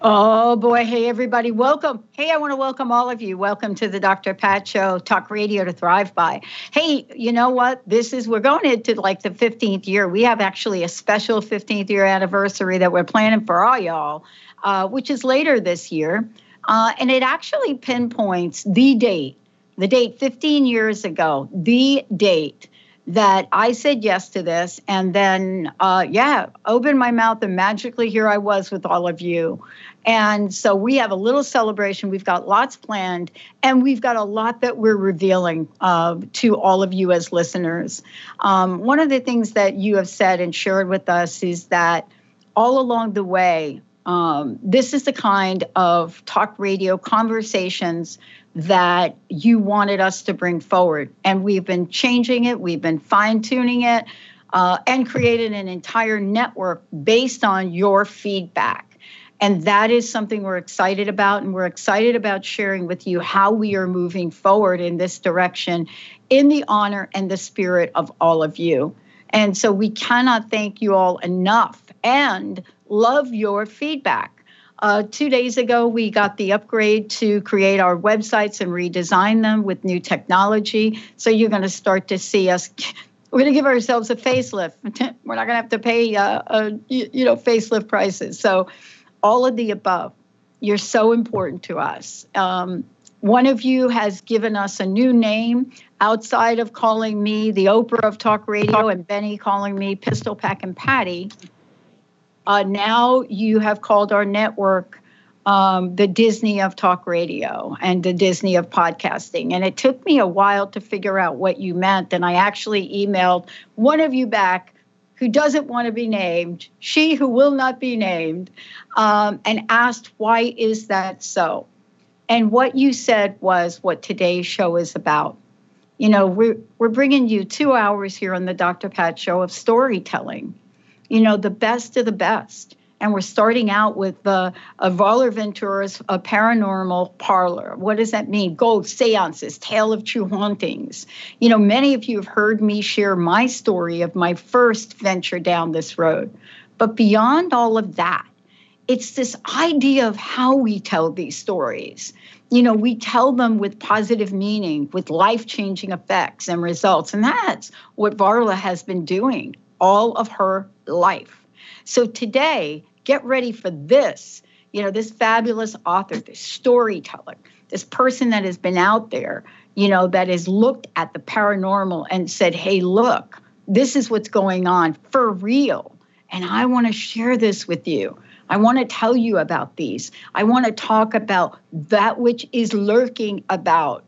Oh boy, hey everybody, welcome. Hey, I want to welcome all of you. Welcome to the Dr. Pat Show, talk radio to thrive by. Hey, you know what? This is, we're going into like the 15th year. We have actually a special 15th year anniversary that we're planning for all y'all, uh, which is later this year. Uh, and it actually pinpoints the date, the date 15 years ago, the date that I said yes to this. And then, uh, yeah, opened my mouth and magically here I was with all of you. And so we have a little celebration. We've got lots planned, and we've got a lot that we're revealing uh, to all of you as listeners. Um, one of the things that you have said and shared with us is that all along the way, um, this is the kind of talk radio conversations that you wanted us to bring forward. And we've been changing it, we've been fine tuning it, uh, and created an entire network based on your feedback. And that is something we're excited about. And we're excited about sharing with you how we are moving forward in this direction in the honor and the spirit of all of you. And so we cannot thank you all enough and love your feedback. Uh, two days ago, we got the upgrade to create our websites and redesign them with new technology. So you're going to start to see us. We're going to give ourselves a facelift. We're not going to have to pay, uh, uh, you, you know, facelift prices. So all of the above. You're so important to us. Um, one of you has given us a new name outside of calling me the Oprah of talk radio and Benny calling me Pistol Pack and Patty. Uh, now you have called our network um, the Disney of talk radio and the Disney of podcasting. And it took me a while to figure out what you meant. And I actually emailed one of you back who doesn't want to be named, she who will not be named, um, and asked, Why is that so? And what you said was what today's show is about. You know, we're, we're bringing you two hours here on the Dr. Pat show of storytelling, you know, the best of the best and we're starting out with the uh, Ventura's a paranormal parlor. What does that mean? Ghosts, seances, tale of true hauntings. You know, many of you have heard me share my story of my first venture down this road. But beyond all of that, it's this idea of how we tell these stories. You know, we tell them with positive meaning, with life changing effects and results. And that's what Varla has been doing all of her life. So today, get ready for this. You know, this fabulous author, this storyteller, this person that has been out there, you know, that has looked at the paranormal and said, hey, look, this is what's going on for real. And I want to share this with you. I want to tell you about these. I want to talk about that which is lurking about.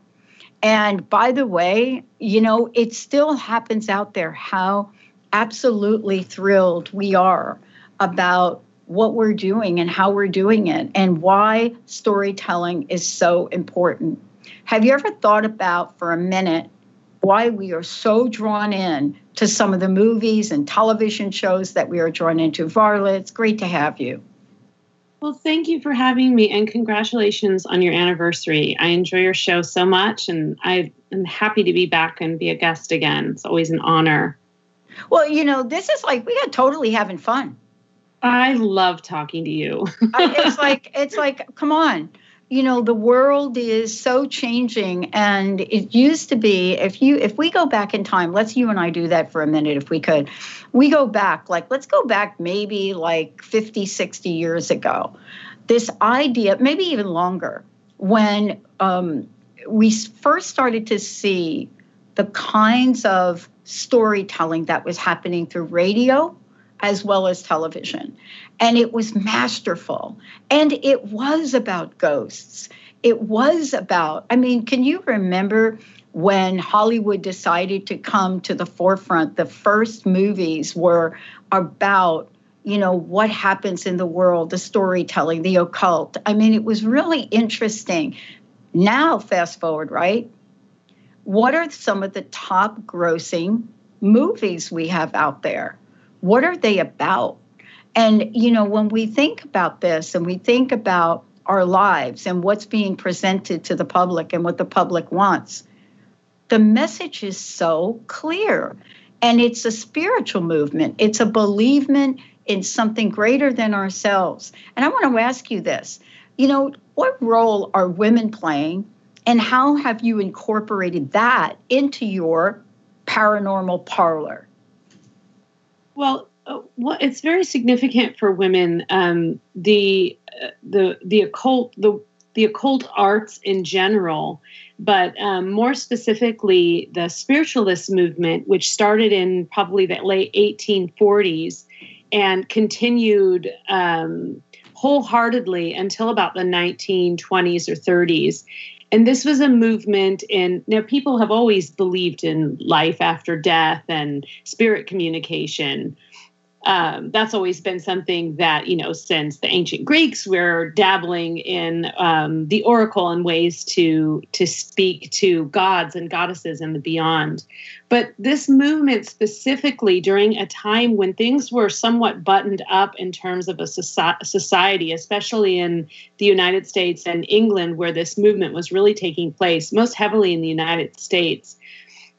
And by the way, you know, it still happens out there how absolutely thrilled we are about what we're doing and how we're doing it and why storytelling is so important. Have you ever thought about for a minute why we are so drawn in to some of the movies and television shows that we are drawn into? Varla, it's great to have you. Well, thank you for having me and congratulations on your anniversary. I enjoy your show so much and I am happy to be back and be a guest again. It's always an honor. Well, you know, this is like we are totally having fun. I love talking to you. it's like it's like come on. You know, the world is so changing and it used to be if you if we go back in time, let's you and I do that for a minute if we could. We go back like let's go back maybe like 50, 60 years ago. This idea, maybe even longer, when um, we first started to see the kinds of storytelling that was happening through radio as well as television. And it was masterful. And it was about ghosts. It was about, I mean, can you remember when Hollywood decided to come to the forefront? The first movies were about you know what happens in the world the storytelling the occult i mean it was really interesting now fast forward right what are some of the top grossing movies we have out there what are they about and you know when we think about this and we think about our lives and what's being presented to the public and what the public wants the message is so clear and it's a spiritual movement it's a believement in something greater than ourselves. And I want to ask you this you know, what role are women playing, and how have you incorporated that into your paranormal parlor? Well, uh, well, it's very significant for women. Um, the uh, the the occult the the occult arts in general, but um, more specifically the spiritualist movement, which started in probably the late 1840s and continued um, wholeheartedly until about the 1920s or 30s. And this was a movement in now people have always believed in life after death and spirit communication um, that's always been something that you know since the ancient greeks we're dabbling in um, the oracle and ways to to speak to gods and goddesses and the beyond. But this movement specifically during a time when things were somewhat buttoned up in terms of a society especially in the united states and england where this movement was really taking place most heavily in the united states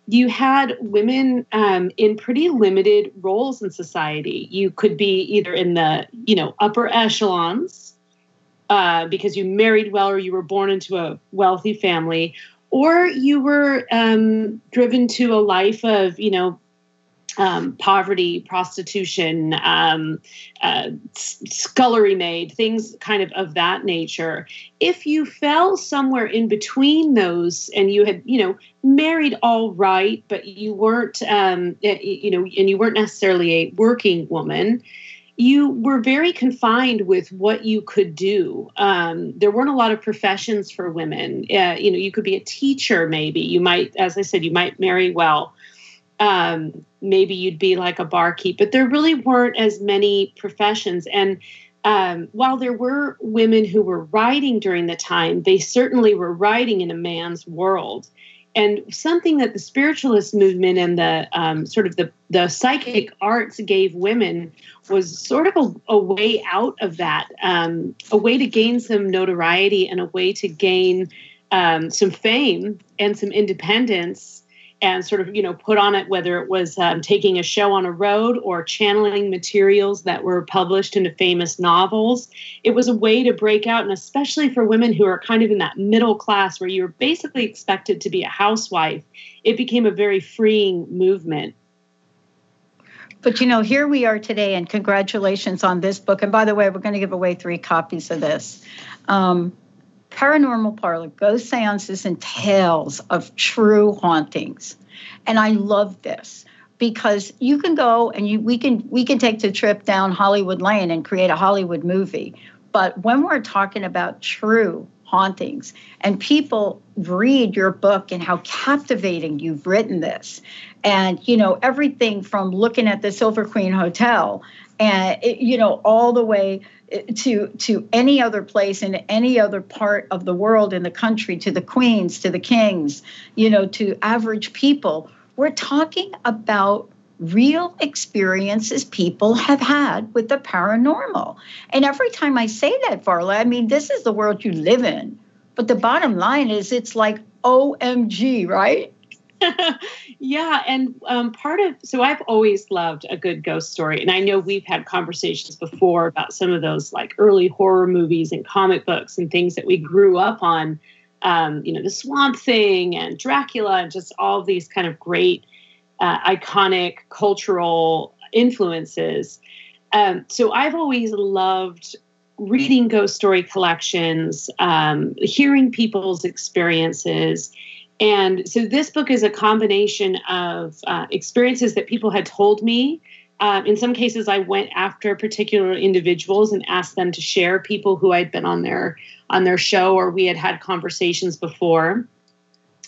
you had women um, in pretty limited roles in society. You could be either in the you know upper echelons uh, because you married well or you were born into a wealthy family, or you were um, driven to a life of you know um, poverty, prostitution, um, uh, scullery maid, things kind of of that nature. If you fell somewhere in between those, and you had, you know, married all right, but you weren't, um, you know, and you weren't necessarily a working woman. You were very confined with what you could do. Um, there weren't a lot of professions for women. Uh, you know, you could be a teacher, maybe. You might, as I said, you might marry well um, maybe you'd be like a barkeep, but there really weren't as many professions. And um, while there were women who were writing during the time, they certainly were writing in a man's world. And something that the spiritualist movement and the um, sort of the, the psychic arts gave women was sort of a, a way out of that, um, a way to gain some notoriety and a way to gain um, some fame and some independence and sort of you know put on it whether it was um, taking a show on a road or channeling materials that were published into famous novels it was a way to break out and especially for women who are kind of in that middle class where you're basically expected to be a housewife it became a very freeing movement. But you know here we are today and congratulations on this book. And by the way we're going to give away three copies of this. Um, paranormal parlor, ghost seances, and tales of true hauntings. And I love this because you can go and you we can we can take the trip down Hollywood Lane and create a Hollywood movie. But when we're talking about true hauntings and people read your book and how captivating you've written this and you know everything from looking at the silver queen hotel and it, you know all the way to to any other place in any other part of the world in the country to the queens to the kings you know to average people. We're talking about real experiences people have had with the paranormal. And every time i say that Varla i mean this is the world you live in. But the bottom line is it's like omg right yeah, and um, part of so I've always loved a good ghost story, and I know we've had conversations before about some of those like early horror movies and comic books and things that we grew up on. Um, you know, the Swamp Thing and Dracula, and just all these kind of great, uh, iconic cultural influences. Um, so I've always loved reading ghost story collections, um, hearing people's experiences And so this book is a combination of uh, experiences that people had told me. Uh, in some cases, I went after particular individuals and asked them to share people who I'd been on their on their show or we had had conversations before.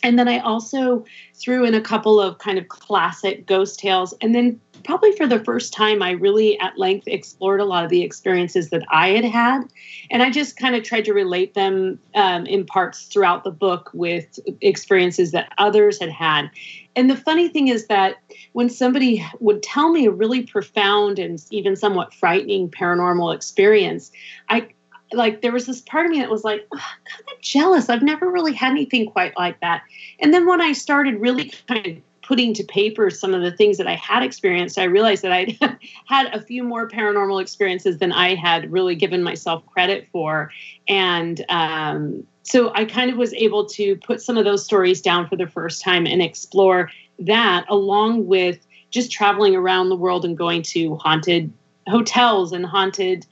And then I also threw in a couple of kind of classic ghost tales. And then, probably for the first time, I really at length explored a lot of the experiences that I had had. And I just kind of tried to relate them um, in parts throughout the book with experiences that others had had. And the funny thing is that when somebody would tell me a really profound and even somewhat frightening paranormal experience, I like there was this part of me that was like oh, kind of jealous. I've never really had anything quite like that. And then when I started really kind of putting to paper some of the things that I had experienced, I realized that I'd had a few more paranormal experiences than I had really given myself credit for. And um, so I kind of was able to put some of those stories down for the first time and explore that along with just traveling around the world and going to haunted hotels and haunted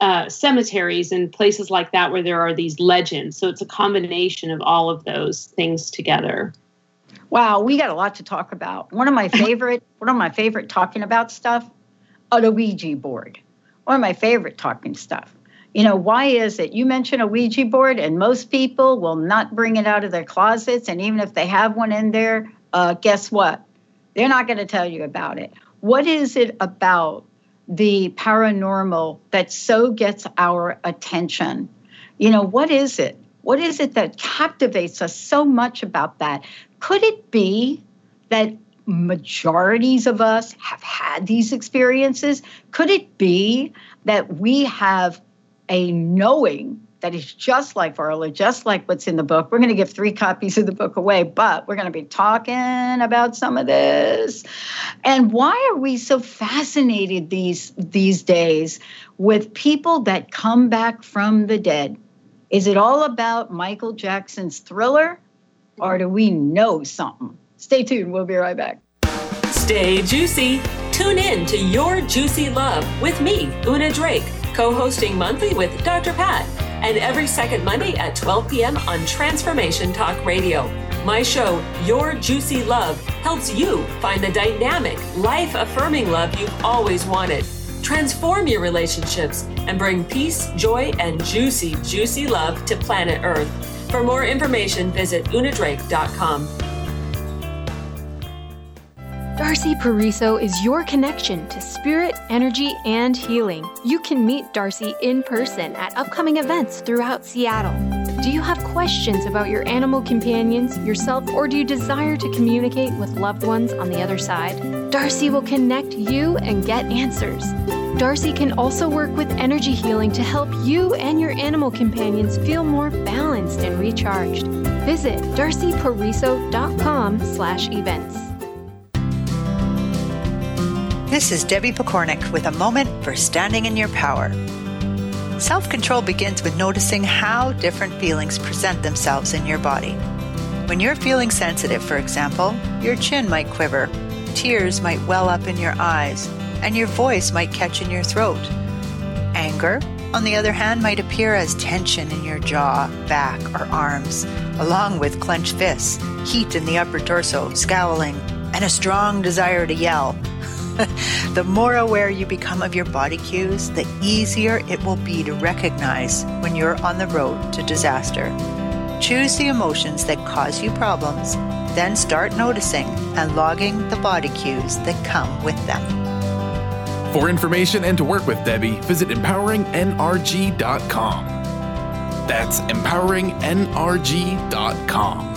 uh, cemeteries and places like that where there are these legends. So it's a combination of all of those things together. Wow, we got a lot to talk about. One of my favorite, one of my favorite talking about stuff, a Ouija board. One of my favorite talking stuff. You know, why is it? You mention a Ouija board, and most people will not bring it out of their closets. And even if they have one in there, uh, guess what? They're not going to tell you about it. What is it about the paranormal that so gets our attention? You know, what is it? What is it that captivates us so much about that? Could it be that majorities of us have had these experiences? Could it be that we have a knowing that is just like Varla, just like what's in the book. We're going to give three copies of the book away, but we're going to be talking about some of this. And why are we so fascinated these these days with people that come back from the dead? Is it all about Michael Jackson's Thriller, or do we know something? Stay tuned. We'll be right back. Stay juicy. Tune in to Your Juicy Love with me, Una Drake, co hosting monthly with Dr. Pat and every second Monday at 12 p.m. on Transformation Talk Radio. My show, Your Juicy Love, helps you find the dynamic, life affirming love you've always wanted. Transform your relationships and bring peace, joy, and juicy, juicy love to planet Earth. For more information, visit unadrake.com. Darcy Pariso is your connection to spirit, energy, and healing. You can meet Darcy in person at upcoming events throughout Seattle. Do you have questions about your animal companions, yourself, or do you desire to communicate with loved ones on the other side? Darcy will connect you and get answers. Darcy can also work with energy healing to help you and your animal companions feel more balanced and recharged. Visit darcypariso.com slash events. This is Debbie Pokornik with a moment for standing in your power. Self control begins with noticing how different feelings present themselves in your body. When you're feeling sensitive, for example, your chin might quiver, tears might well up in your eyes, and your voice might catch in your throat. Anger, on the other hand, might appear as tension in your jaw, back, or arms, along with clenched fists, heat in the upper torso, scowling, and a strong desire to yell. the more aware you become of your body cues, the easier it will be to recognize when you're on the road to disaster. Choose the emotions that cause you problems, then start noticing and logging the body cues that come with them. For information and to work with Debbie, visit empoweringnrg.com. That's empoweringnrg.com.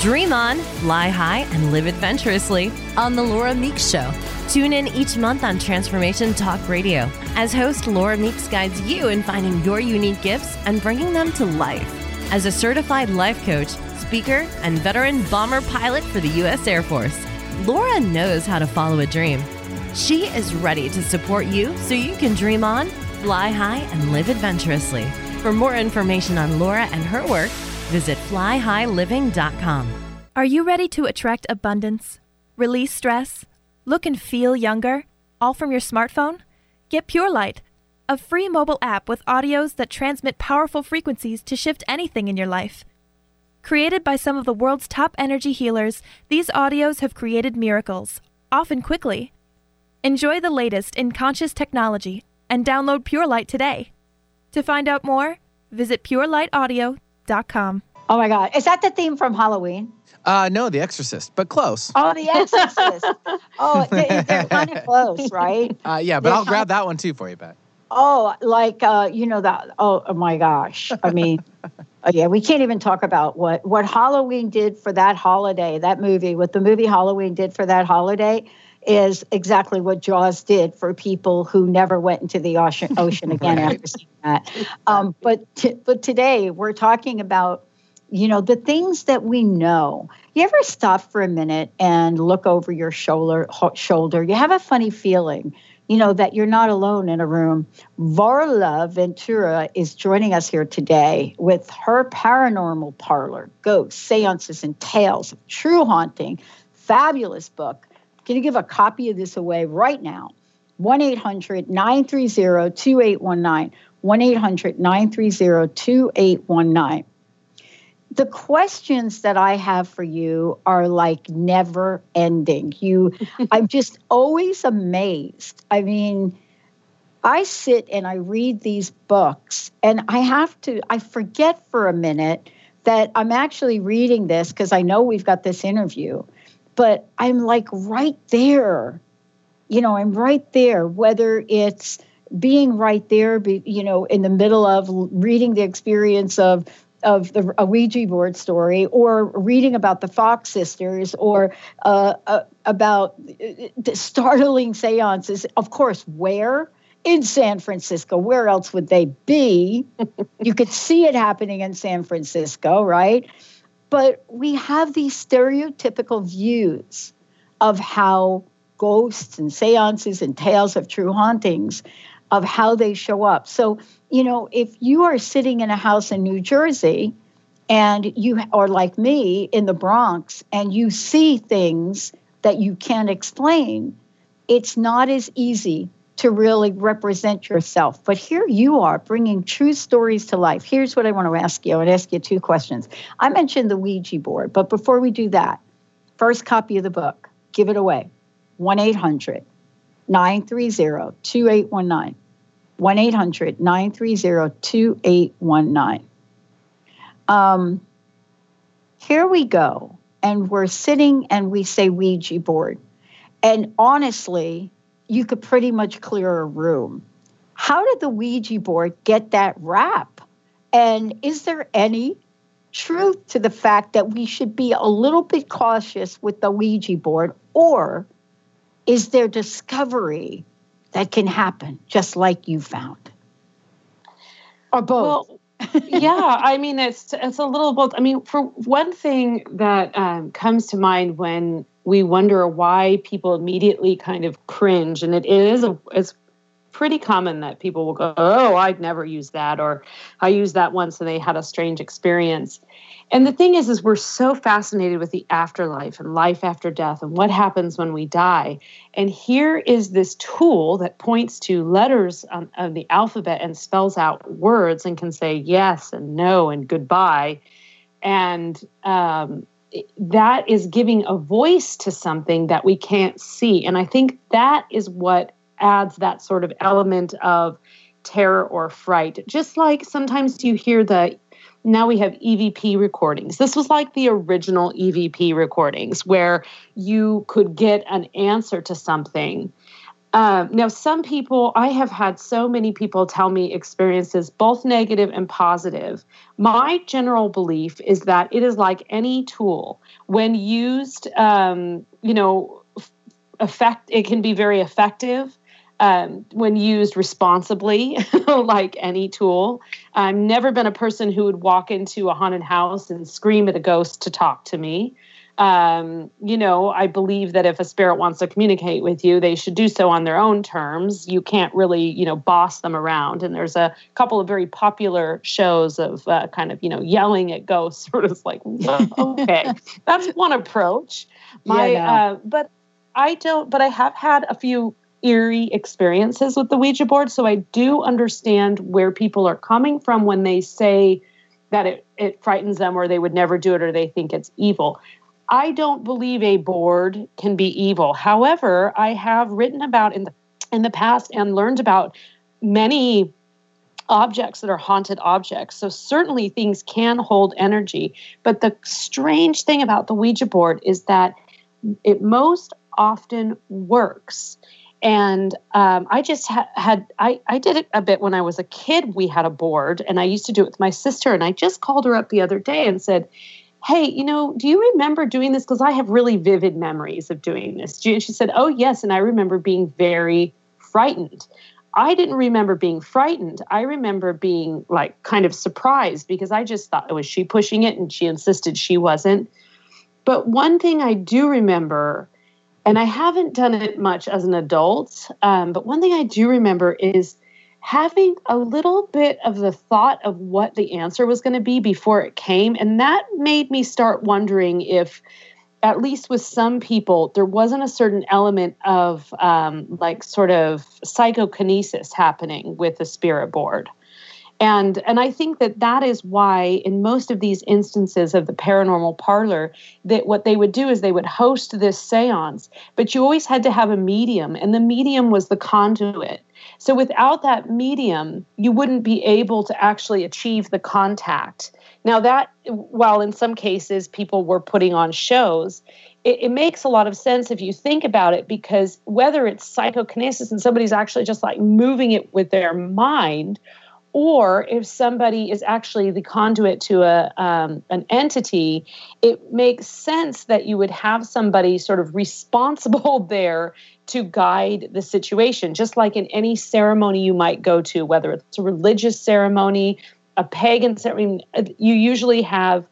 Dream on, fly high, and live adventurously on The Laura Meeks Show. Tune in each month on Transformation Talk Radio as host Laura Meeks guides you in finding your unique gifts and bringing them to life. As a certified life coach, speaker, and veteran bomber pilot for the U.S. Air Force, Laura knows how to follow a dream. She is ready to support you so you can dream on, fly high, and live adventurously. For more information on Laura and her work, Visit flyhighliving.com. Are you ready to attract abundance, release stress, look and feel younger, all from your smartphone? Get Pure Light. a free mobile app with audios that transmit powerful frequencies to shift anything in your life. Created by some of the world's top energy healers, these audios have created miracles, often quickly. Enjoy the latest in conscious technology and download Pure Light today. To find out more, visit purelightaudio.com. Oh my God. Is that the theme from Halloween? Uh, no, The Exorcist, but close. Oh, The Exorcist. oh, they, they're kind of close, right? Uh, yeah, but They're I'll grab kind- that one too for you, Pat. Oh, like uh, you know that. Oh, oh my gosh. I mean, uh, yeah, we can't even talk about what what Halloween did for that holiday. That movie, what the movie Halloween did for that holiday, is exactly what Jaws did for people who never went into the ocean ocean again after seeing that. Um, but t- but today we're talking about you know the things that we know. You ever stop for a minute and look over your shoulder ho- shoulder? You have a funny feeling you know that you're not alone in a room. Varla ventura is joining us here today with her paranormal parlor ghosts seances and tales of true haunting. Fabulous book going to give a copy of this away right now 1-800-930-2819 1-800-930-2819 the questions that I have for you are like never ending. You, I'm just always amazed. I mean, I sit and I read these books, and I have to, I forget for a minute that I'm actually reading this because I know we've got this interview, but I'm like right there. You know, I'm right there, whether it's being right there, be, you know, in the middle of reading the experience of of the a Ouija board story, or reading about the Fox sisters, or uh, uh, about uh, the startling seances. Of course, where in San Francisco? Where else would they be? you could see it happening in San Francisco, right? But we have these stereotypical views of how ghosts and seances and tales of true hauntings of how they show up. So, you know, if you are sitting in a house in New Jersey and you are like me in the Bronx and you see things that you can't explain, it's not as easy to really represent yourself. But here you are bringing true stories to life. Here's what I want to ask you I to ask you two questions. I mentioned the Ouija board, but before we do that, first copy of the book, give it away 1 800 930 2819. 1 800 930 2819. Um, here we go. And we're sitting and we say Ouija board. And honestly, you could pretty much clear a room. How did the Ouija board get that rap? And is there any truth to the fact that we should be a little bit cautious with the Ouija board? Or is there discovery that can happen just like you found? Or both? Well, yeah, I mean it's it's a little both. I mean, for one thing that um, comes to mind when we wonder why people immediately kind of cringe, and it is a it's pretty common that people will go, "Oh, I'd never use that," or "I used that once and they had a strange experience." And the thing is, is we're so fascinated with the afterlife and life after death and what happens when we die. And here is this tool that points to letters on, of the alphabet and spells out words and can say yes and no and goodbye. And um, that is giving a voice to something that we can't see. And I think that is what adds that sort of element of terror or fright. Just like sometimes you hear the now we have EVP recordings. This was like the original EVP recordings where you could get an answer to something. Um, now, some people, I have had so many people tell me experiences, both negative and positive. My general belief is that it is like any tool. When used, um, you know, effect, it can be very effective um, when used responsibly, like any tool. I've never been a person who would walk into a haunted house and scream at a ghost to talk to me. Um, you know, I believe that if a spirit wants to communicate with you, they should do so on their own terms. You can't really, you know, boss them around. And there's a couple of very popular shows of uh, kind of, you know, yelling at ghosts, sort of like, okay, that's one approach. My, Yeah, no. uh, but I don't, but I have had a few eerie experiences with the Ouija board. So I do understand where people are coming from when they say that it, it frightens them or they would never do it or they think it's evil. I don't believe a board can be evil. However, I have written about in the in the past and learned about many objects that are haunted objects. So certainly things can hold energy, but the strange thing about the Ouija board is that it most often works. And um, I just ha- had, I, I did it a bit when I was a kid. We had a board and I used to do it with my sister. And I just called her up the other day and said, Hey, you know, do you remember doing this? Because I have really vivid memories of doing this. And she said, Oh, yes. And I remember being very frightened. I didn't remember being frightened. I remember being like kind of surprised because I just thought, it was she pushing it? And she insisted she wasn't. But one thing I do remember and I haven't done it much as an adult, um, but one thing I do remember is having a little bit of the thought of what the answer was going to be before it came. And that made me start wondering if, at least with some people, there wasn't a certain element of um, like sort of psychokinesis happening with the spirit board and and i think that that is why in most of these instances of the paranormal parlor that what they would do is they would host this seance. But you always had to have a medium and the medium was the conduit. So without that medium you wouldn't be able to actually achieve the contact. Now that while in some cases people were putting on shows it, it, makes a lot of sense if you think about it because whether it's psychokinesis and somebody's actually just like moving it with their mind or if somebody is actually the conduit to a um, an entity, it makes sense that you would have somebody sort of responsible there to guide the situation, just like in any ceremony you might go to, whether it's a religious ceremony, a pagan ceremony. You usually have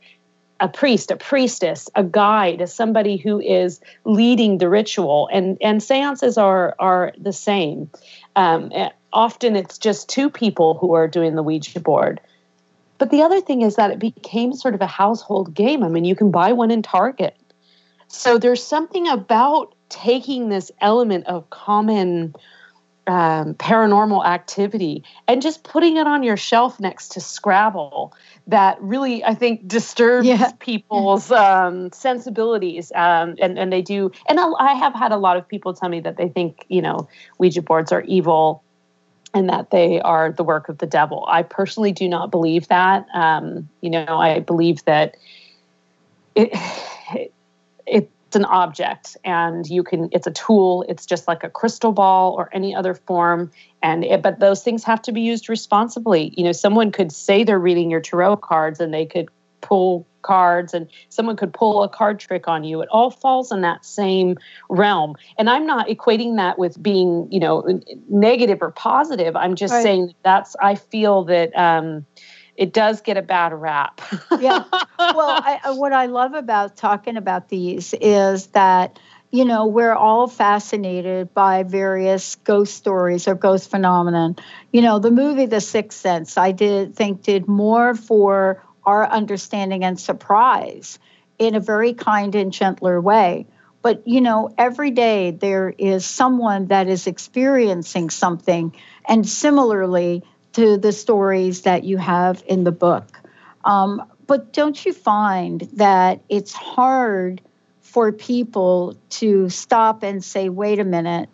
a priest, a priestess, a guide, somebody who is leading the ritual, and and seances are are the same. Um, often it's just two people who are doing the Ouija board. But the other thing is that it became sort of a household game. I mean, you can buy one in Target. So there's something about taking this element of common um, paranormal activity and just putting it on your shelf next to Scrabble that really, I think, disturbs yeah. people's um, sensibilities. Um, and, and they do. And I have had a lot of people tell me that they think, you know, Ouija boards are evil and that they are the work of the devil. I personally do not believe that. Um, you know, I believe that it, it, it's an object and you can it's a tool it's just like a crystal ball or any other form. And it, but those things have to be used responsibly. You know someone could say they're reading your tarot cards and they could pull cards and someone could pull a card trick on you. It all falls in that same realm. And i'm not equating that with being you know negative or positive. I'm just right. saying that's i feel that um, it does get a bad rap. Yeah. Well I, what i love about talking about these is that you know we're all fascinated by various ghost stories or ghost phenomenon. You know the movie the sixth sense i did think did more for our understanding and surprise in a very kind and gentler way. But, you know, every day there is someone that is experiencing something, and similarly to the stories that you have in the book. Um, but don't you find that it's hard for people to stop and say, wait a minute,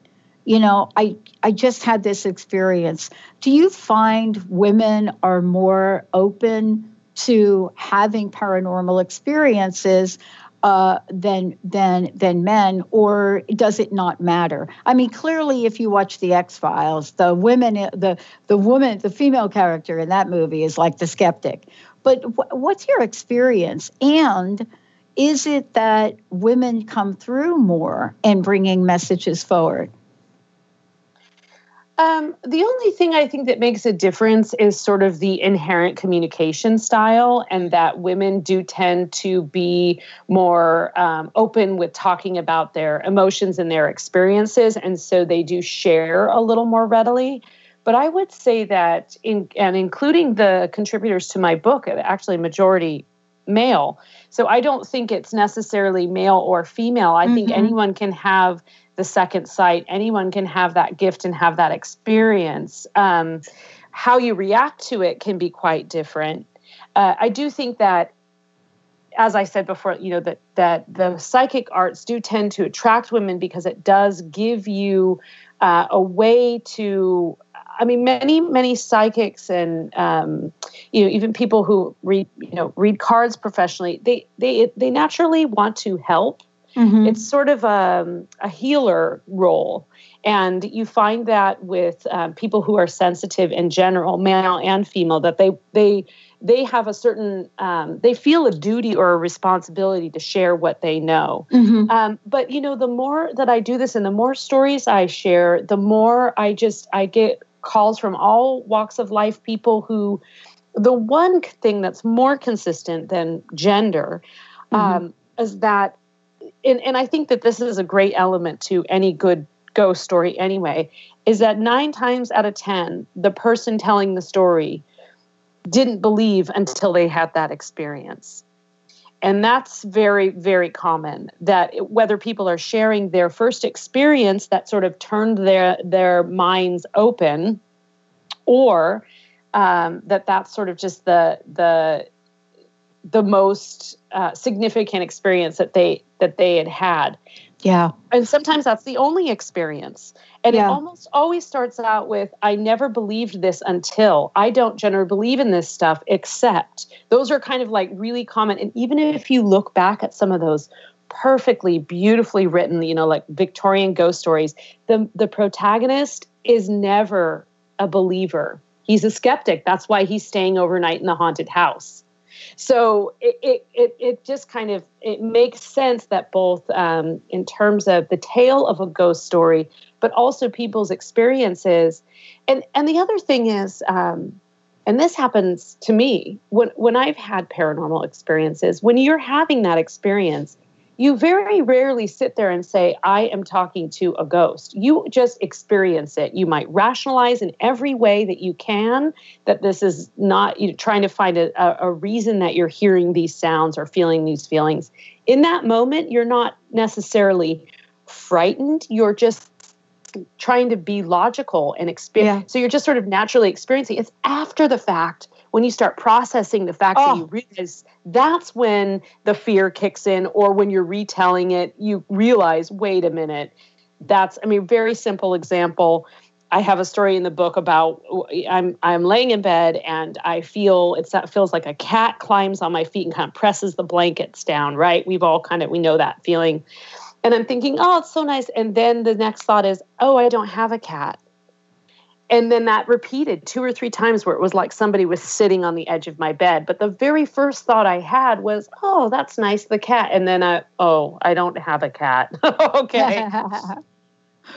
you know, I, I just had this experience. Do you find women are more open to having paranormal experiences uh, than than than men, or does it not matter? I mean, clearly, if you watch the X Files, the women, the the woman, the female character in that movie is like the skeptic. But what's your experience? And is it that women come through more in bringing messages forward? Um, the only thing I think that makes a difference is sort of the inherent communication style, and that women do tend to be more um, open with talking about their emotions and their experiences, and so they do share a little more readily. But I would say that, in and including the contributors to my book, actually majority male. So I don't think it's necessarily male or female. I mm-hmm. think anyone can have the second sight. Anyone can have that gift and have that experience. Um, how you react to it can be quite different. Uh, I do think that, as I said before, you know that that the psychic arts do tend to attract women because it does give you uh, a way to I mean, many many psychics and um, you know even people who read you know read cards professionally, they they they naturally want to help. Mm-hmm. It's sort of a, um, a healer role, and you find that with um, people who are sensitive in general, male and female, that they they they have a certain um, they feel a duty or a responsibility to share what they know mm-hmm. um, but you know the more that i do this and the more stories i share the more i just i get calls from all walks of life, people who, the one thing that's more consistent than gender mm-hmm. um, is that, and, and I think that this is a great element to any good ghost story anyway, is that nine times out of 10, the person telling the story didn't believe until they had that experience. And that's very very common that whether people are sharing their first experience that sort of turned their their minds open or um, that that's sort of just the the the most uh, significant experience that they that they had had yeah. And sometimes that's the only experience. And yeah. it almost always starts out with I never believed this until. I don't generally believe in this stuff except. Those are kind of like really common. And even if you look back at some of those perfectly beautifully written, you know, like Victorian ghost stories, the the protagonist is never a believer. He's a skeptic. That's why he's staying overnight in the haunted house. So it, it, it, just kind of it makes sense that both um, in terms of the tale of a ghost story, but also people's experiences. And, and the other thing is, um, and this happens to me when, when I've had paranormal experiences, when you're having that experience, you very rarely sit there and say, I am talking to a ghost. You just experience it. You might rationalize in every way that you can that this is not you know, trying to find a, a reason that you're hearing these sounds or feeling these feelings. In that moment, you're not necessarily frightened. You're just trying to be logical and experience. Yeah. So you're just sort of naturally experiencing. It's after the fact when you start processing the fact oh. that you realize that's when the fear kicks in or when you're retelling it you realize wait a minute that's i mean very simple example. I have a story in the book about i'm i'm laying in bed and i feel it's that feels like a cat climbs on my feet and kind of presses the blankets down right? We've all kind of we know that feeling. And i'm thinking oh it's so nice. And then the next thought is oh i don't have a cat and then that repeated two or three times where it was like somebody was sitting on the edge of my bed. But the very first thought i had was oh that's nice the cat. And then i oh i don't have a cat. Okay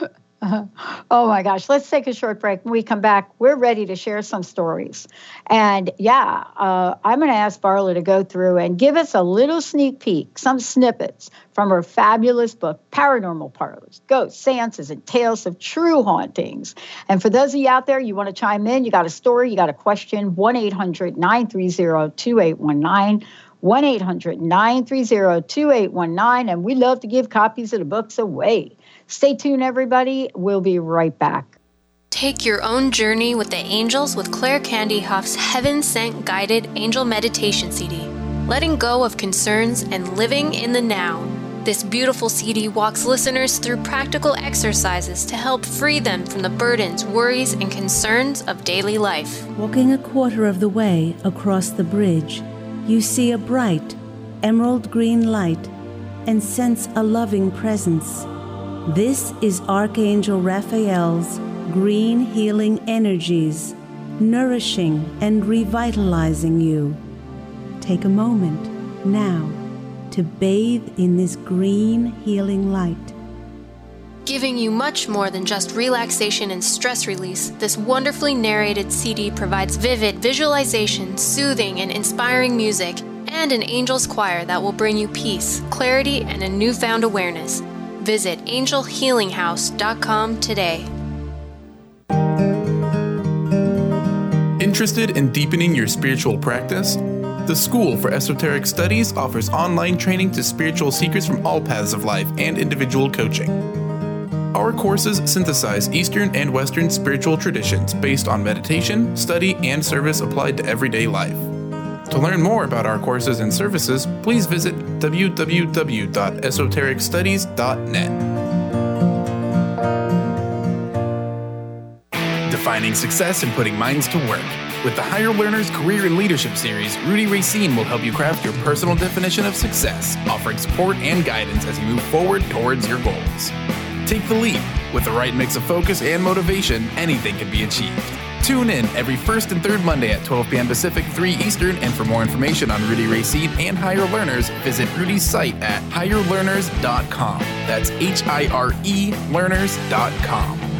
oh my gosh. Let's take a short break. When we come back, we're ready to share some stories. And yeah, uh, I'm going to ask Varla to go through and give us a little sneak peek, some snippets from her fabulous book, Paranormal Parlors Ghosts, Seances, and Tales of True Hauntings. And for those of you out there, you want to chime in, you got a story, you got a question, 1 800 930 2819. 1 800 930 2819. And we love to give copies of the books away. Stay tuned, everybody. We'll be right back. Take your own journey with the angels with Claire Candy Hough's Heaven Sent Guided Angel Meditation CD, letting go of concerns and living in the now. This beautiful CD walks listeners through practical exercises to help free them from the burdens, worries, and concerns of daily life. Walking a quarter of the way across the bridge, you see a bright, emerald green light and sense a loving presence. This is Archangel Raphael's green healing energies, nourishing and revitalizing you. Take a moment now to bathe in this green healing light. Giving you much more than just relaxation and stress release, this wonderfully narrated CD provides vivid visualization, soothing, and inspiring music, and an angel's choir that will bring you peace, clarity, and a newfound awareness. Visit angelhealinghouse.com today. Interested in deepening your spiritual practice? The School for Esoteric Studies offers online training to spiritual seekers from all paths of life and individual coaching. Our courses synthesize Eastern and Western spiritual traditions based on meditation, study, and service applied to everyday life. To learn more about our courses and services, please visit www.esotericstudies.net. Defining success and putting minds to work. With the Higher Learners Career and Leadership Series, Rudy Racine will help you craft your personal definition of success, offering support and guidance as you move forward towards your goals. Take the leap. With the right mix of focus and motivation, anything can be achieved. Tune in every first and third Monday at 12 p.m. Pacific, 3 Eastern, and for more information on Rudy Racine and Higher Learners, visit Rudy's site at hirelearners.com. That's H I R E learners.com.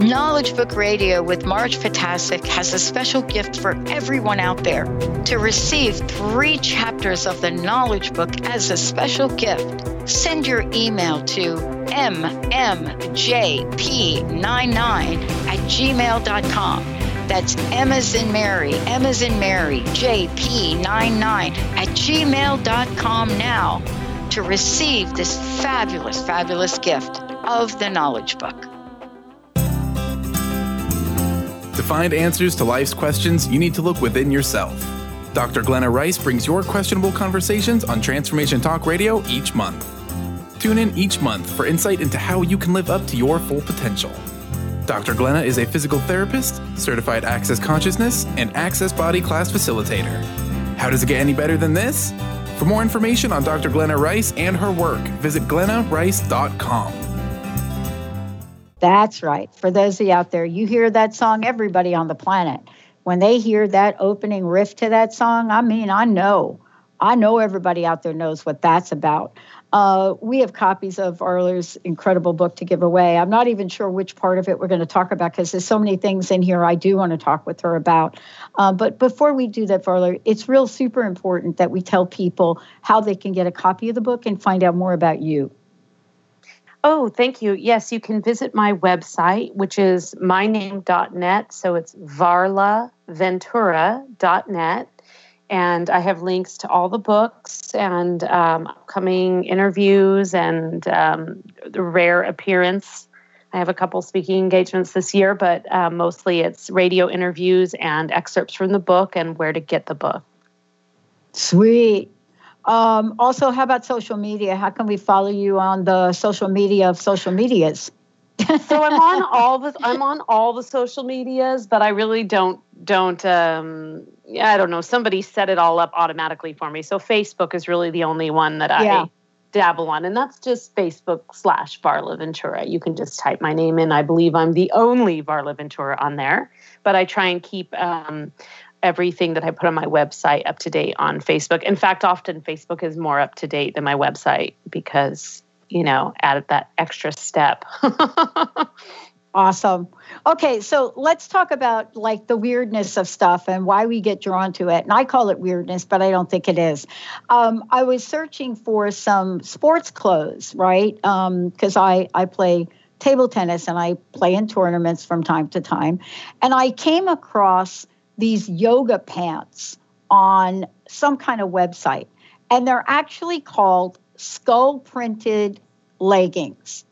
Knowledge Book Radio with Marge Fatasic has a special gift for everyone out there. To receive three chapters of the Knowledge Book as a special gift, send your email to mmjp99 at gmail.com. That's M as in Mary, M as in Mary, JP99 at gmail.com now to receive this fabulous, fabulous gift of the Knowledge Book. To find answers to life's questions, you need to look within yourself. Dr. Glenna Rice brings your questionable conversations on Transformation Talk Radio each month. Tune in each month for insight into how you can live up to your full potential. Dr. Glenna is a physical therapist, certified Access Consciousness, and Access Body Class facilitator. How does it get any better than this? For more information on Dr. Glenna Rice and her work, visit glennarice.com. That's right. For those of you out there, you hear that song, everybody on the planet. When they hear that opening riff to that song, I mean, I know. I know everybody out there knows what that's about. Uh, we have copies of Varla's incredible book to give away. I'm not even sure which part of it we're going to talk about because there's so many things in here I do want to talk with her about. Uh, but before we do that, Arla, it's real super important that we tell people how they can get a copy of the book and find out more about you. Oh, thank you. Yes, you can visit my website, which is myname.net. So it's varlaventura.net. And I have links to all the books and um, upcoming interviews and um, the rare appearance. I have a couple speaking engagements this year, but uh, mostly it's radio interviews and excerpts from the book and where to get the book. Sweet. Um, also, how about social media? How can we follow you on the social media of social medias? so I'm on all the I'm on all the social medias, but I really don't don't um I don't know. Somebody set it all up automatically for me. So Facebook is really the only one that I yeah. dabble on, and that's just Facebook slash Varla Ventura. You can just type my name in. I believe I'm the only Varla Ventura on there, but I try and keep um, everything that I put on my website up to date on Facebook. In fact, often Facebook is more up to date than my website because, you know, added that extra step. awesome. Okay, so let's talk about like the weirdness of stuff and why we get drawn to it. And I call it weirdness, but I don't think it is. Um, I was searching for some sports clothes, right? Because um, I I play table tennis and I play in tournaments from time to time, and I came across these yoga pants on some kind of website, and they're actually called skull printed leggings.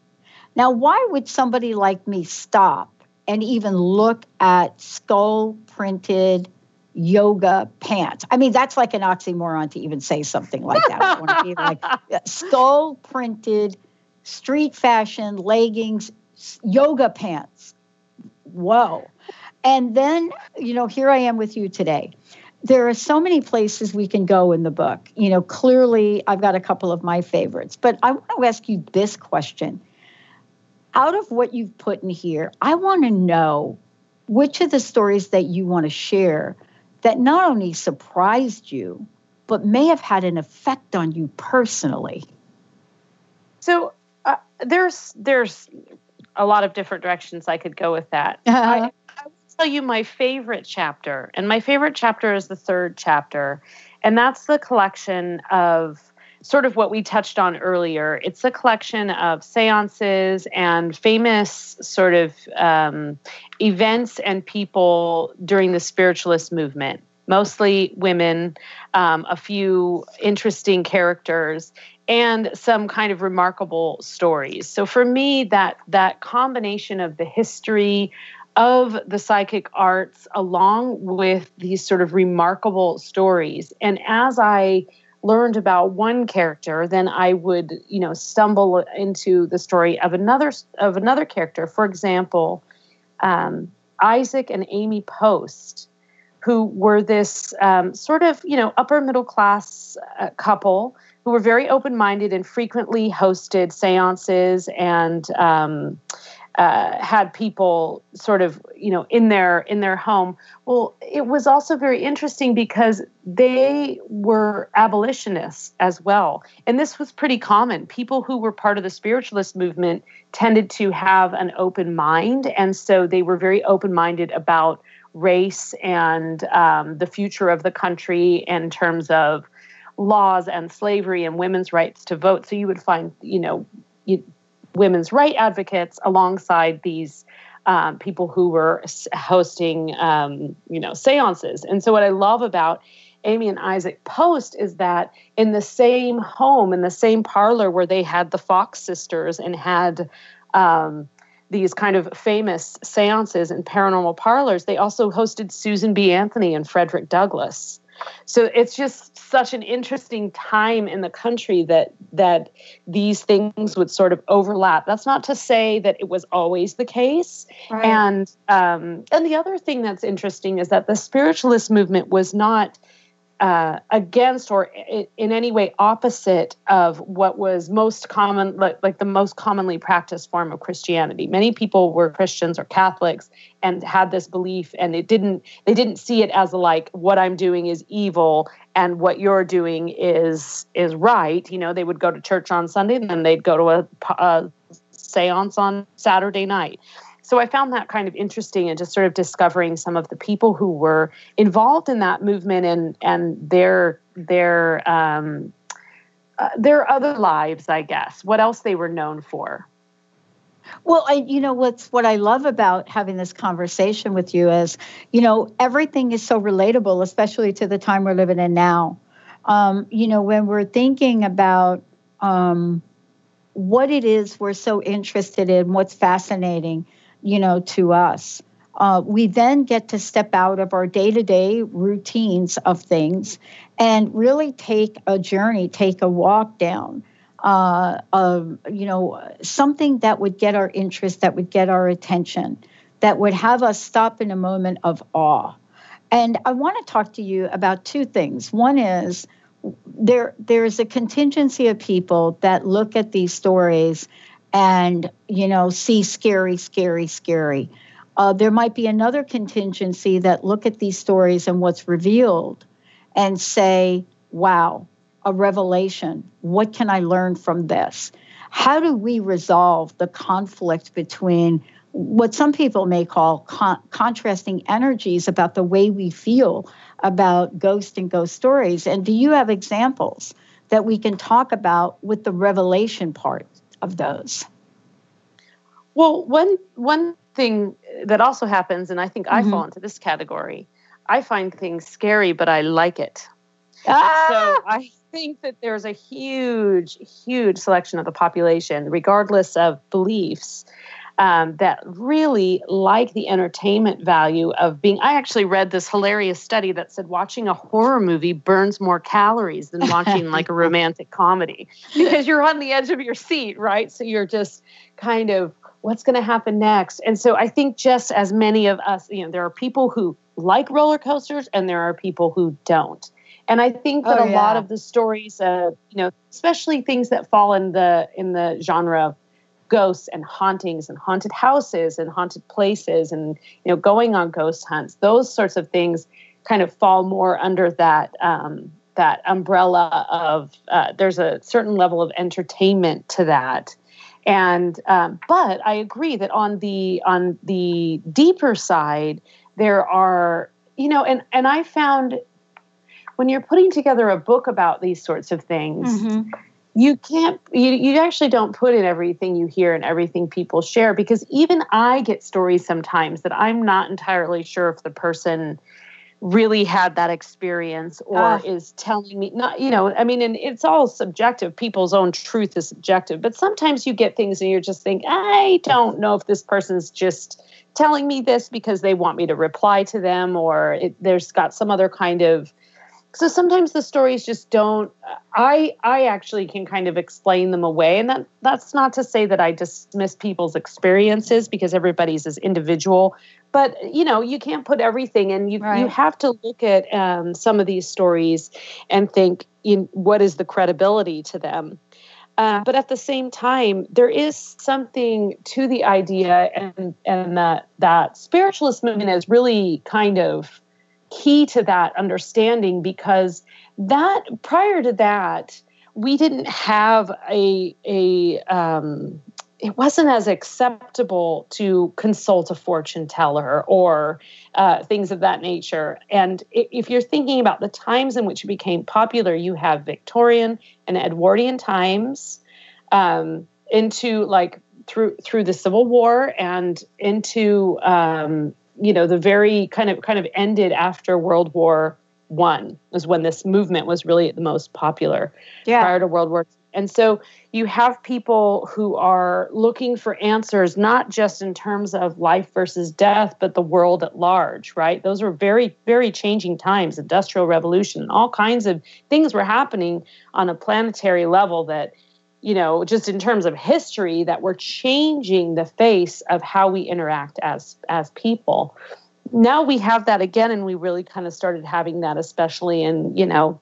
Now, why would somebody like me stop and even look at skull printed yoga pants? I mean, that's like an oxymoron to even say something like that. I want to be like skull printed street fashion leggings, yoga pants. Whoa. And then, you know, here I am with you today. There are so many places we can go in the book. You know, clearly I've got a couple of my favorites, but I want to ask you this question. Out of what you've put in here, I want to know which of the stories that you want to share that not only surprised you, but may have had an effect on you personally. So uh, there's there's a lot of different directions I could go with that. Uh-huh. I, tell you my favorite chapter, and my favorite chapter is the third chapter, and that's the collection of sort of what we touched on earlier. It's a collection of seances and famous sort of um, events and people during the spiritualist movement, mostly women, um, a few interesting characters. and some kind of remarkable stories. So for me, that that combination of the history of the psychic arts along with these sort of remarkable stories. And as I learned about one character, then I would, you know, stumble into the story of another of another character. For example, um, Isaac and Amy Post, who were this um, sort of, you know, upper middle class uh, couple who were very open minded and frequently hosted seances and um, uh, had people sort of you know in their in their home. Well it was also very interesting because they were abolitionists as well. And this was pretty common. People who were part of the spiritualist movement tended to have an open mind. And so they were very open minded about race and um, the future of the country in terms of laws and slavery and women's rights to vote. So you would find you know you, women's right advocates alongside these um, people who were hosting, um, you know, seances. And so, what I love about Amy and Isaac Post is that in the same home, in the same parlor where they had the Fox sisters and had um, these kind of famous seances and paranormal parlors, they also hosted Susan B. Anthony and Frederick Douglass. So it's just such an interesting time in the country that that these things would sort of overlap. That's not to say that it was always the case. Right. And um, and the other thing that's interesting is that the spiritualist movement was not uh, against or in any way opposite of what was most common, like, like, the most commonly practiced form of Christianity. Many people were Christians or Catholics and had this belief, and it didn't they didn't see it as like what I'm doing is evil and what you're doing is is right. You know, they would go to church on Sunday and then they'd go to a, a séance on Saturday night so I found that kind of interesting and just sort of discovering some of the people who were involved in that movement and and their their um, uh, their other lives, I guess. What else they were known for. Well, I, you know what's what I love about having this conversation with you is, you know, everything is so relatable, especially to the time we're living in now. Um, you know, when we're thinking about um, what it is we're so interested in, what's fascinating, you know, to us. Uh, we then get to step out of our day to day routines of things and really take a journey, take a walk down. Uh, of, you know, something that would get our interest, that would get our attention, that would have us stop in a moment of awe. And I want to talk to you about two things. One is there there is a contingency of people that look at these stories and you know see scary scary scary. Uh, there might be another contingency that look at these stories and what's revealed and say wow a revelation. What can i learn from this? How do we resolve the conflict between what some people may call con- contrasting energies about the way we feel about ghost and ghost stories? And do you have examples that we can talk about with the revelation part of those? Well, one one thing that also happens, and I think mm-hmm. I fall into this category, I find things scary, but I like it. Ah! So I think that there's a huge, huge selection of the population, regardless of beliefs, um, that really like the entertainment value of being. I actually read this hilarious study that said watching a horror movie burns more calories than watching like a romantic comedy because you're on the edge of your seat, right? So you're just kind of what's going to happen next. And so I think just as many of us, you know, there are people who like roller coasters and there are people who don't. And I think that oh, a lot of the stories, uh, you know, especially things that fall in the in the genre of ghosts and hauntings and haunted houses and haunted places and you know going on ghost hunts. Those sorts of things kind of fall more under that um, that umbrella of uh, there's a certain level of entertainment to that. And um, but i agree that on the on the deeper side there are you know and and i found when you're putting together a book about these sorts of things mm-hmm you can't you, you actually don't put in everything you hear and everything people share because even i get stories sometimes that i'm not entirely sure if the person really had that experience or uh, is telling me not you know i mean and it's all subjective. People's own truth is subjective. But sometimes you get things and you're just think i don't know if this person's just telling me this because they want me to reply to them or it, there's got some other kind of so sometimes the stories just don't i i actually can kind of explain them away. And that that's not to say that i dismiss people's experiences because everybody's is individual but you know you can't put everything and you right. you have to look at um, some of these stories and think in what is the credibility to them? Uh, but at the same time, there is something to the idea, and and that that spiritualist movement is really kind of key to that understanding because that prior to that we didn't have a a um, it wasn't as acceptable to consult a fortune teller or uh, things of that nature. And if you're thinking about the times in which it became popular, you have Victorian and Edwardian times um, into like through through the Civil War and into um, you know the very kind of kind of ended after World War One was when this movement was really the most popular yeah. prior to World War. And so you have people who are looking for answers not just in terms of life versus death, but the world at large, right? Those were very, very changing times, industrial revolution, all kinds of things were happening on a planetary level that you know, just in terms of history, that we're changing the face of how we interact as as people. Now we have that again, and we really kind of started having that, especially in you know,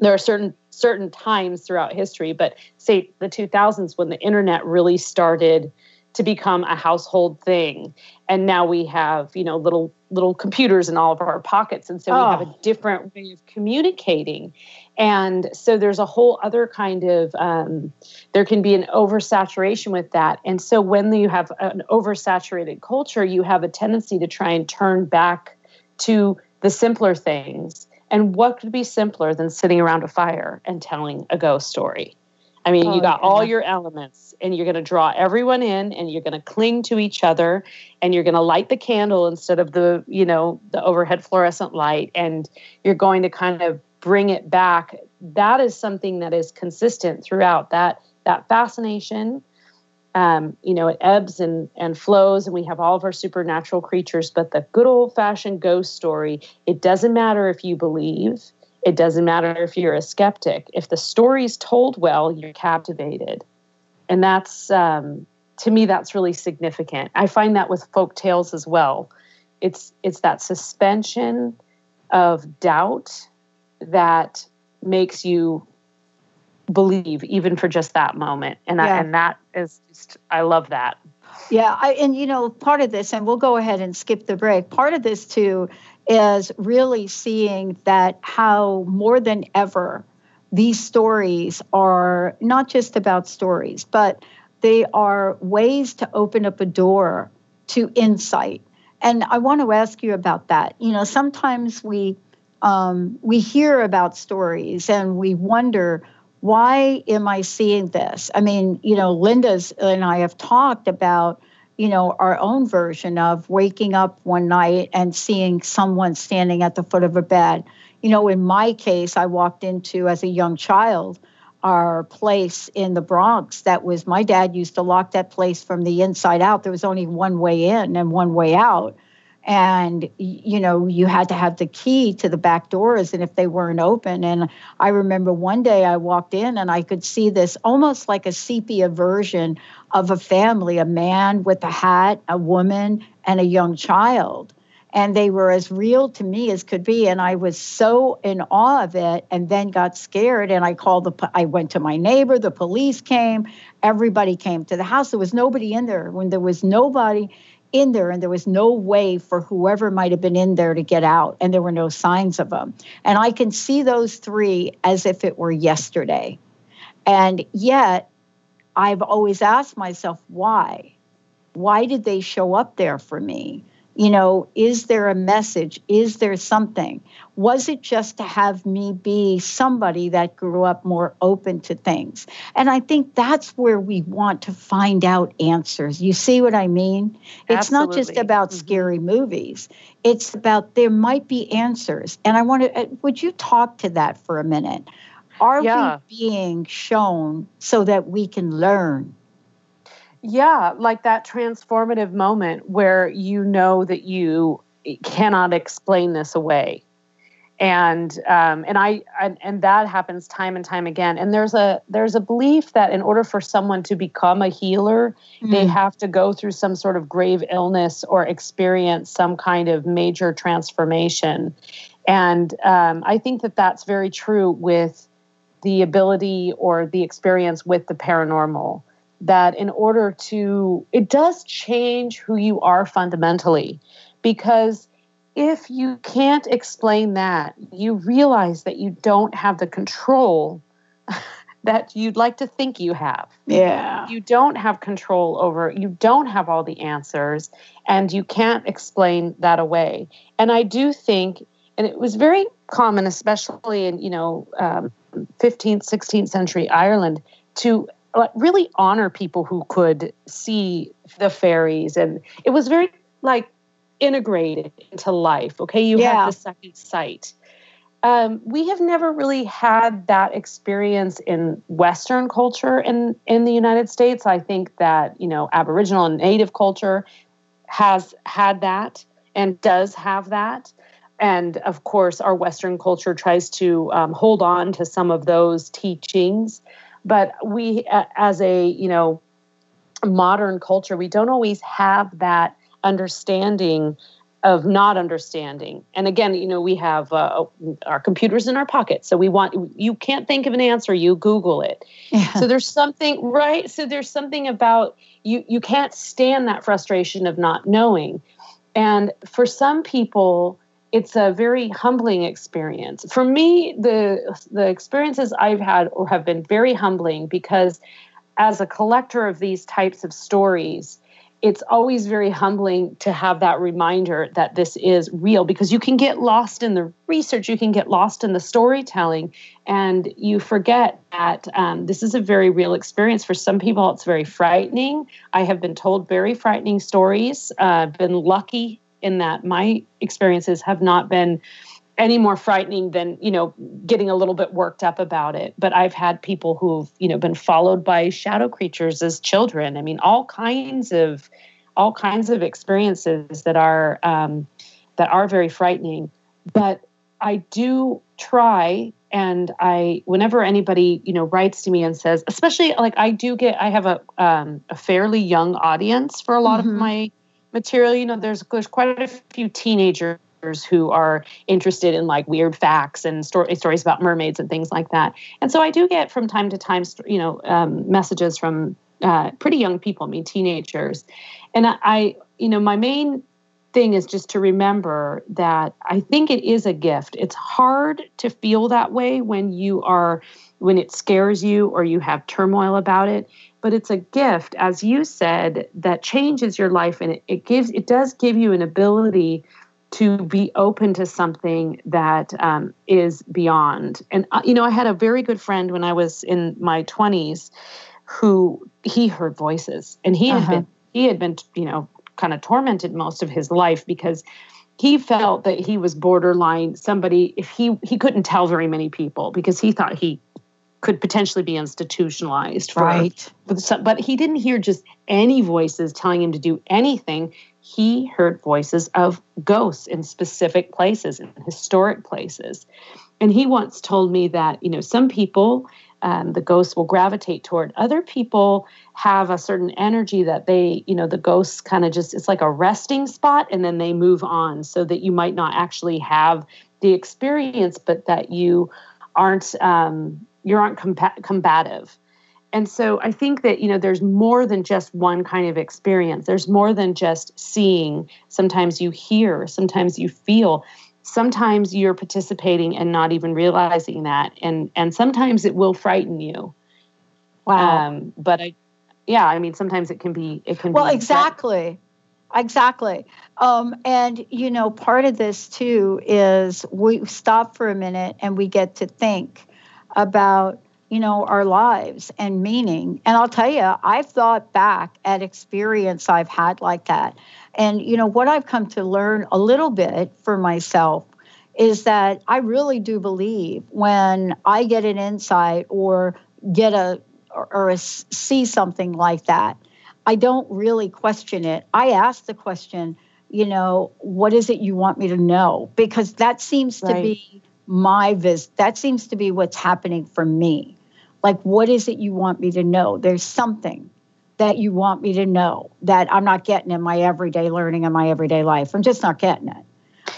there are certain certain times throughout history, but say the 2000s when the internet really started to become a household thing and now we have you know little little computers in all of our pockets and so oh. we have a oh. different way of communicating and so there's a whole other kind of um, there can be an oversaturation with that. And so when you have an oversaturated culture you have a tendency to try and turn back to the simpler things. And what could be simpler than sitting around a fire and telling a ghost story? I mean, oh, you got yeah. all your elements, and you're going to draw everyone in, and you're going to cling to each other, and you're going to light the candle instead of the, you know, the overhead fluorescent light, and you're going to kind of bring it back. That is something that is consistent throughout that that fascination. Um, you know, it ebbs and and flows, and we have all of our supernatural creatures. But the good old fashioned ghost story, it doesn't matter if you believe it doesn't matter if you're a skeptic. If the story's told well, you're captivated. And that's, um, to me, that's really significant. I find that with folk tales as well. It's, it's that suspension of doubt that makes you believe even for just that moment and yeah. I, and that is just I love that. Yeah, I, and you know, part of this, and we'll go ahead and skip the break. Part of this too is really seeing that how more than ever these stories are not just about stories, but they are ways to open up a door to insight. And I want to ask you about that. You know, sometimes we um, we hear about stories and we wonder why am I seeing this? I mean, you know, Linda's and I have talked about you know, our own version of waking up one night and seeing someone standing at the foot of a bed. You know, in my case, I walked into as a young child our place in the Bronx that was my dad used to lock that place from the inside out. There was only one way in and one way out and you know you had to have the key to the back doors and if they weren't open and i remember one day i walked in and i could see this almost like a sepia version of a family a man with a hat a woman and a young child. And they were as real to me as could be and i was so in awe of it and then got scared and i called the i went to my neighbor the police came everybody came to the house. There was nobody in there. When there was nobody in there and there was no way for whoever might have been in there to get out and there were no signs of them. And i can see those three as if it were yesterday. And yet i've always asked myself why? Why did they show up there for me You know, is there a message? Is there something? Was it just to have me be somebody that grew up more open to things? And I think that's where we want to find out answers. You see what I mean? It's not just Absolutely. about Mhm. scary movies, it's about there might be answers. And I want to, uh, would you talk to that for a minute? Are Yeah. we being shown so that we can learn? Yeah, like that transformative moment where you know that you cannot explain this away. And um, and I and, and that happens time and time again. And there's a there's a belief that in order for someone to become a healer, they Mm. have to go through some sort of grave illness or experience some kind of major transformation. And um, I think that that's very true with the ability or the experience with the paranormal. That in order to, it does change who you are fundamentally. Because if you can't explain that, you realize that you don't have the control that you'd like to think you have Yeah. you don't have control over you don't have all the answers and you can't explain that away and i do think and it was very common especially in you know um, 15th 16th century ireland to really honor people who could see the fairies. And it was very like integrated into life okay? You Yeah. have the second sight. Um, we have never really had that experience in Western culture in in the United States. I think that you know Aboriginal and Native culture has had that and does have that, and of course our Western culture tries to um, hold on to some of those teachings, but we as a you know modern culture we don't always have that understanding of not understanding. And again, you know, we have uh, our computers in our pockets. So we want, you can't think of an answer, you Google it. Yeah. So there's something, right? So there's something about you, you can't stand that frustration of not knowing. And for some people, it's a very humbling experience. For me, the the experiences I've had have been very humbling because as a collector of these types of stories, it's always very humbling to have that reminder that this is real because you can get lost in the research, you can get lost in the storytelling, and you forget that um, this is a very real experience. For some people, it's very frightening. I have been told very frightening stories. Uh, been lucky in that my experiences have not been any more frightening than you know getting a little bit worked up about it. But i've had people who've you know been followed by shadow creatures as children. I mean all kinds of all kinds of experiences that are um, that are very frightening. But i do try and i whenever anybody you know writes to me and says especially like i do get i have a um, a fairly young audience for a lot Mhm. of my material you know there's there's quite a few teenagers who are interested in like weird facts and story, stories about mermaids and things like that. And so I do get from time to time, you know, um, messages from uh, pretty young people, I mean, teenagers. And I, I, you know, my main thing is just to remember that I think it is a gift. It's hard to feel that way when you are, when it scares you or you have turmoil about it. But it's a gift, as you said, that changes your life and it, it gives, it does give you an ability to be open to something that um, is beyond. And uh, you know, I had a very good friend when I was in my twenties, who he heard voices, and he had Uh-huh. been he had been you know kind of tormented most of his life because he felt that he was borderline somebody if he he couldn't tell very many people because he thought he could potentially be institutionalized for Right. but, but he didn't hear just any voices telling him to do anything. He heard voices of ghosts in specific places, in historic places. And he once told me that, you know, some people, um, the ghosts will gravitate toward. Other people have a certain energy that they, you know, the ghosts kind of just, it's like a resting spot and then they move on so that you might not actually have the experience, but that you aren't, um, you aren't compa- combative. And so I think that, you know, there's more than just one kind of experience. There's more than just seeing. Sometimes you hear, sometimes you feel, sometimes you're participating and not even realizing that. And and sometimes it will frighten you. Wow. Um, but I yeah, I mean sometimes it can be it can well, be exactly. Exactly. Um, and, you know, part of this too is we stop for a minute and we get to think about, you know, our lives and meaning. And I'll tell you, I've thought back at experience I've had like that. And, you know, what I've come to learn a little bit for myself is that I really do believe when I get an insight or get a or, or a, see something like that, I don't really question it. I ask the question, you know, what is it you want me to know? Because that seems right. to be my vis that seems to be what's happening for me. Like what is it you want me to know? There's something that you want me to know that I'm not getting in my everyday learning in my everyday life. I'm just not getting it.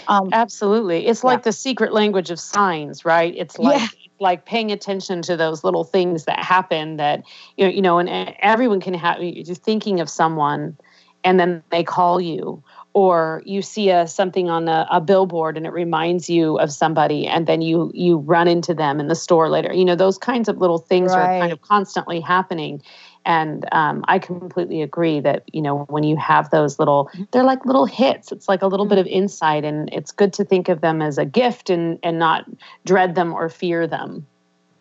Um, Absolutely. It's yeah. like the secret language of signs, right? It's like yeah. like paying attention to those little things that happen that you know, you know, and everyone can have you're thinking of someone and then they call you or you see a something on a, a, billboard and it reminds you of somebody and then you you run into them in the store later. You know those kinds of little things right. are kind of constantly happening. And um, i completely agree that you know when you have those little mm-hmm. they're like little hits. It's like a little bit of insight and it's good to think of them as a gift and and not dread them or fear them.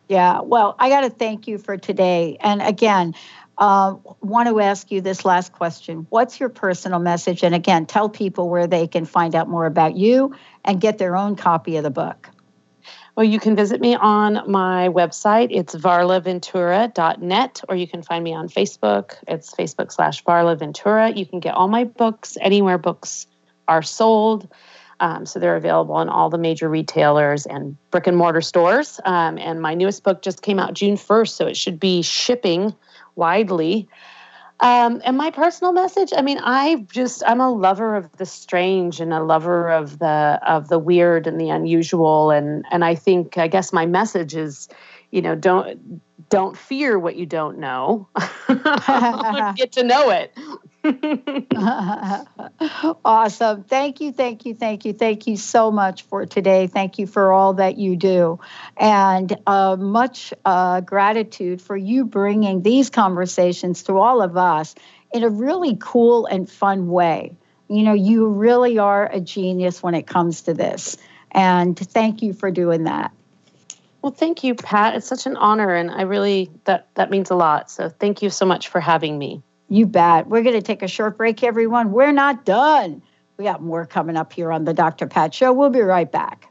Yeah. Well i got to thank you for today. And again uh, want to ask you this last question. What's your personal message? And again, tell people where they can find out more about you and get their own copy of the book. Well, you can visit me on my website. It's varlaventura.net, or you can find me on Facebook. It's Facebook slash varlaventura. You can get all my books anywhere books are sold. Um, so they're available in all the major retailers and brick and mortar stores. Um, and my newest book just came out June 1st, so it should be shipping widely. Um, and my personal message, I mean, I just I'm a lover of the strange and a lover of the of the weird and the unusual and and I think I guess my message is, you know, don't don't fear what you don't know. Get to know it. awesome. Thank you, thank you, thank you, thank you so much for today. Thank you for all that you do. And uh, much uh, gratitude for you bringing these conversations to all of us in a really cool and fun way. You know, you really are a genius when it comes to this. And thank you for doing that. Well, thank you, Pat. It's such an honor, and I really that that means a lot. So, thank you so much for having me. You bet. We're going to take a short break, everyone. We're not done. We got more coming up here on the Dr. Pat Show. We'll be right back.